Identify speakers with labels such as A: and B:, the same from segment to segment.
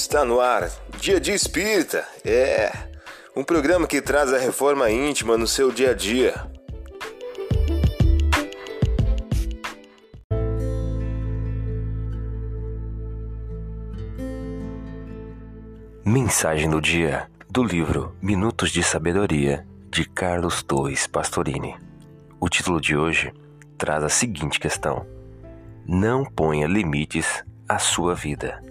A: Está no ar, Dia de Espírita. É um programa que traz a reforma íntima no seu dia a dia.
B: Mensagem do dia do livro Minutos de Sabedoria de Carlos Torres Pastorini. O título de hoje traz a seguinte questão: Não ponha limites à sua vida.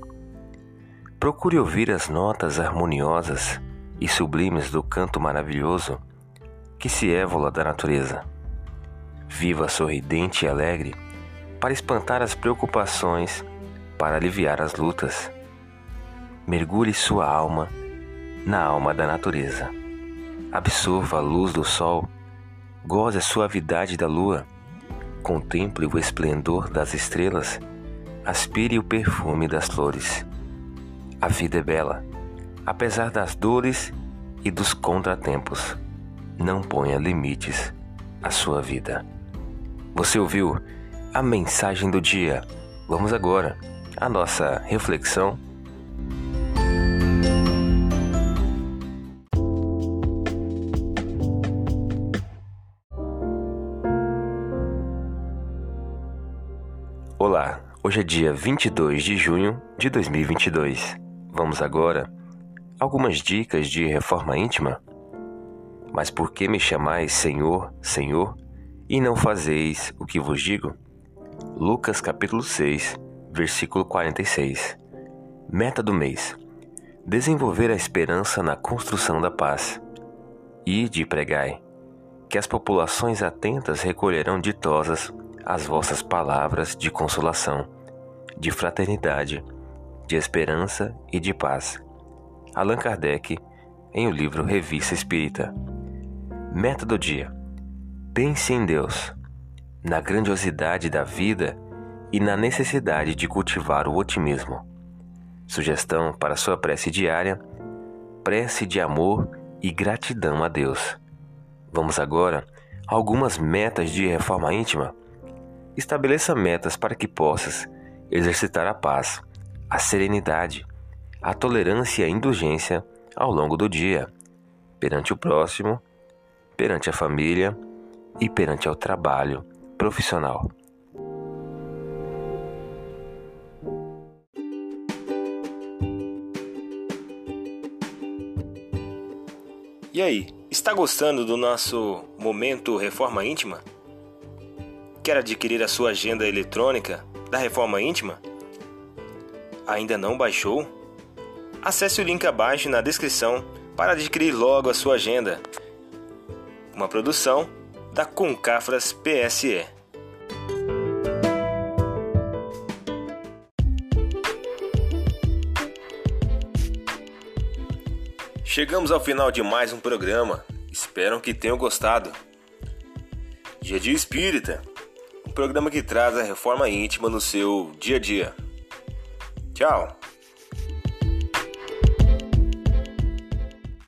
B: Procure ouvir as notas harmoniosas e sublimes do canto maravilhoso que se évola da natureza. Viva sorridente e alegre para espantar as preocupações, para aliviar as lutas. Mergulhe sua alma na alma da natureza. Absorva a luz do sol, goze a suavidade da lua, contemple o esplendor das estrelas, aspire o perfume das flores. A vida é bela, apesar das dores e dos contratempos. Não ponha limites à sua vida. Você ouviu a mensagem do dia? Vamos agora à nossa reflexão Olá, hoje é dia 22 de junho de 2022. Vamos agora algumas dicas de reforma íntima. Mas por que me chamais Senhor, Senhor, e não fazeis o que vos digo? Lucas capítulo 6, versículo 46. Meta do mês: desenvolver a esperança na construção da paz. E de pregai, que as populações atentas recolherão ditosas as vossas palavras de consolação, de fraternidade, de esperança e de paz. Allan Kardec, em o livro Revista Espírita. Meta do dia: pense em Deus, na grandiosidade da vida e na necessidade de cultivar o otimismo. Sugestão para sua prece diária: prece de amor e gratidão a Deus. Vamos agora a algumas metas de reforma íntima Estabeleça metas para que possas exercitar a paz, a serenidade, a tolerância e a indulgência ao longo do dia, perante o próximo, perante a família e perante o trabalho profissional.
A: E aí, está gostando do nosso momento Reforma Íntima? Quer adquirir a sua agenda eletrônica da Reforma Íntima? Ainda não baixou? Acesse o link abaixo na descrição para adquirir logo a sua agenda. Uma produção da Concafras PSE. Chegamos ao final de mais um programa. Espero que tenham gostado. Dia de Espírita programa que traz a reforma íntima no seu dia a dia. Tchau!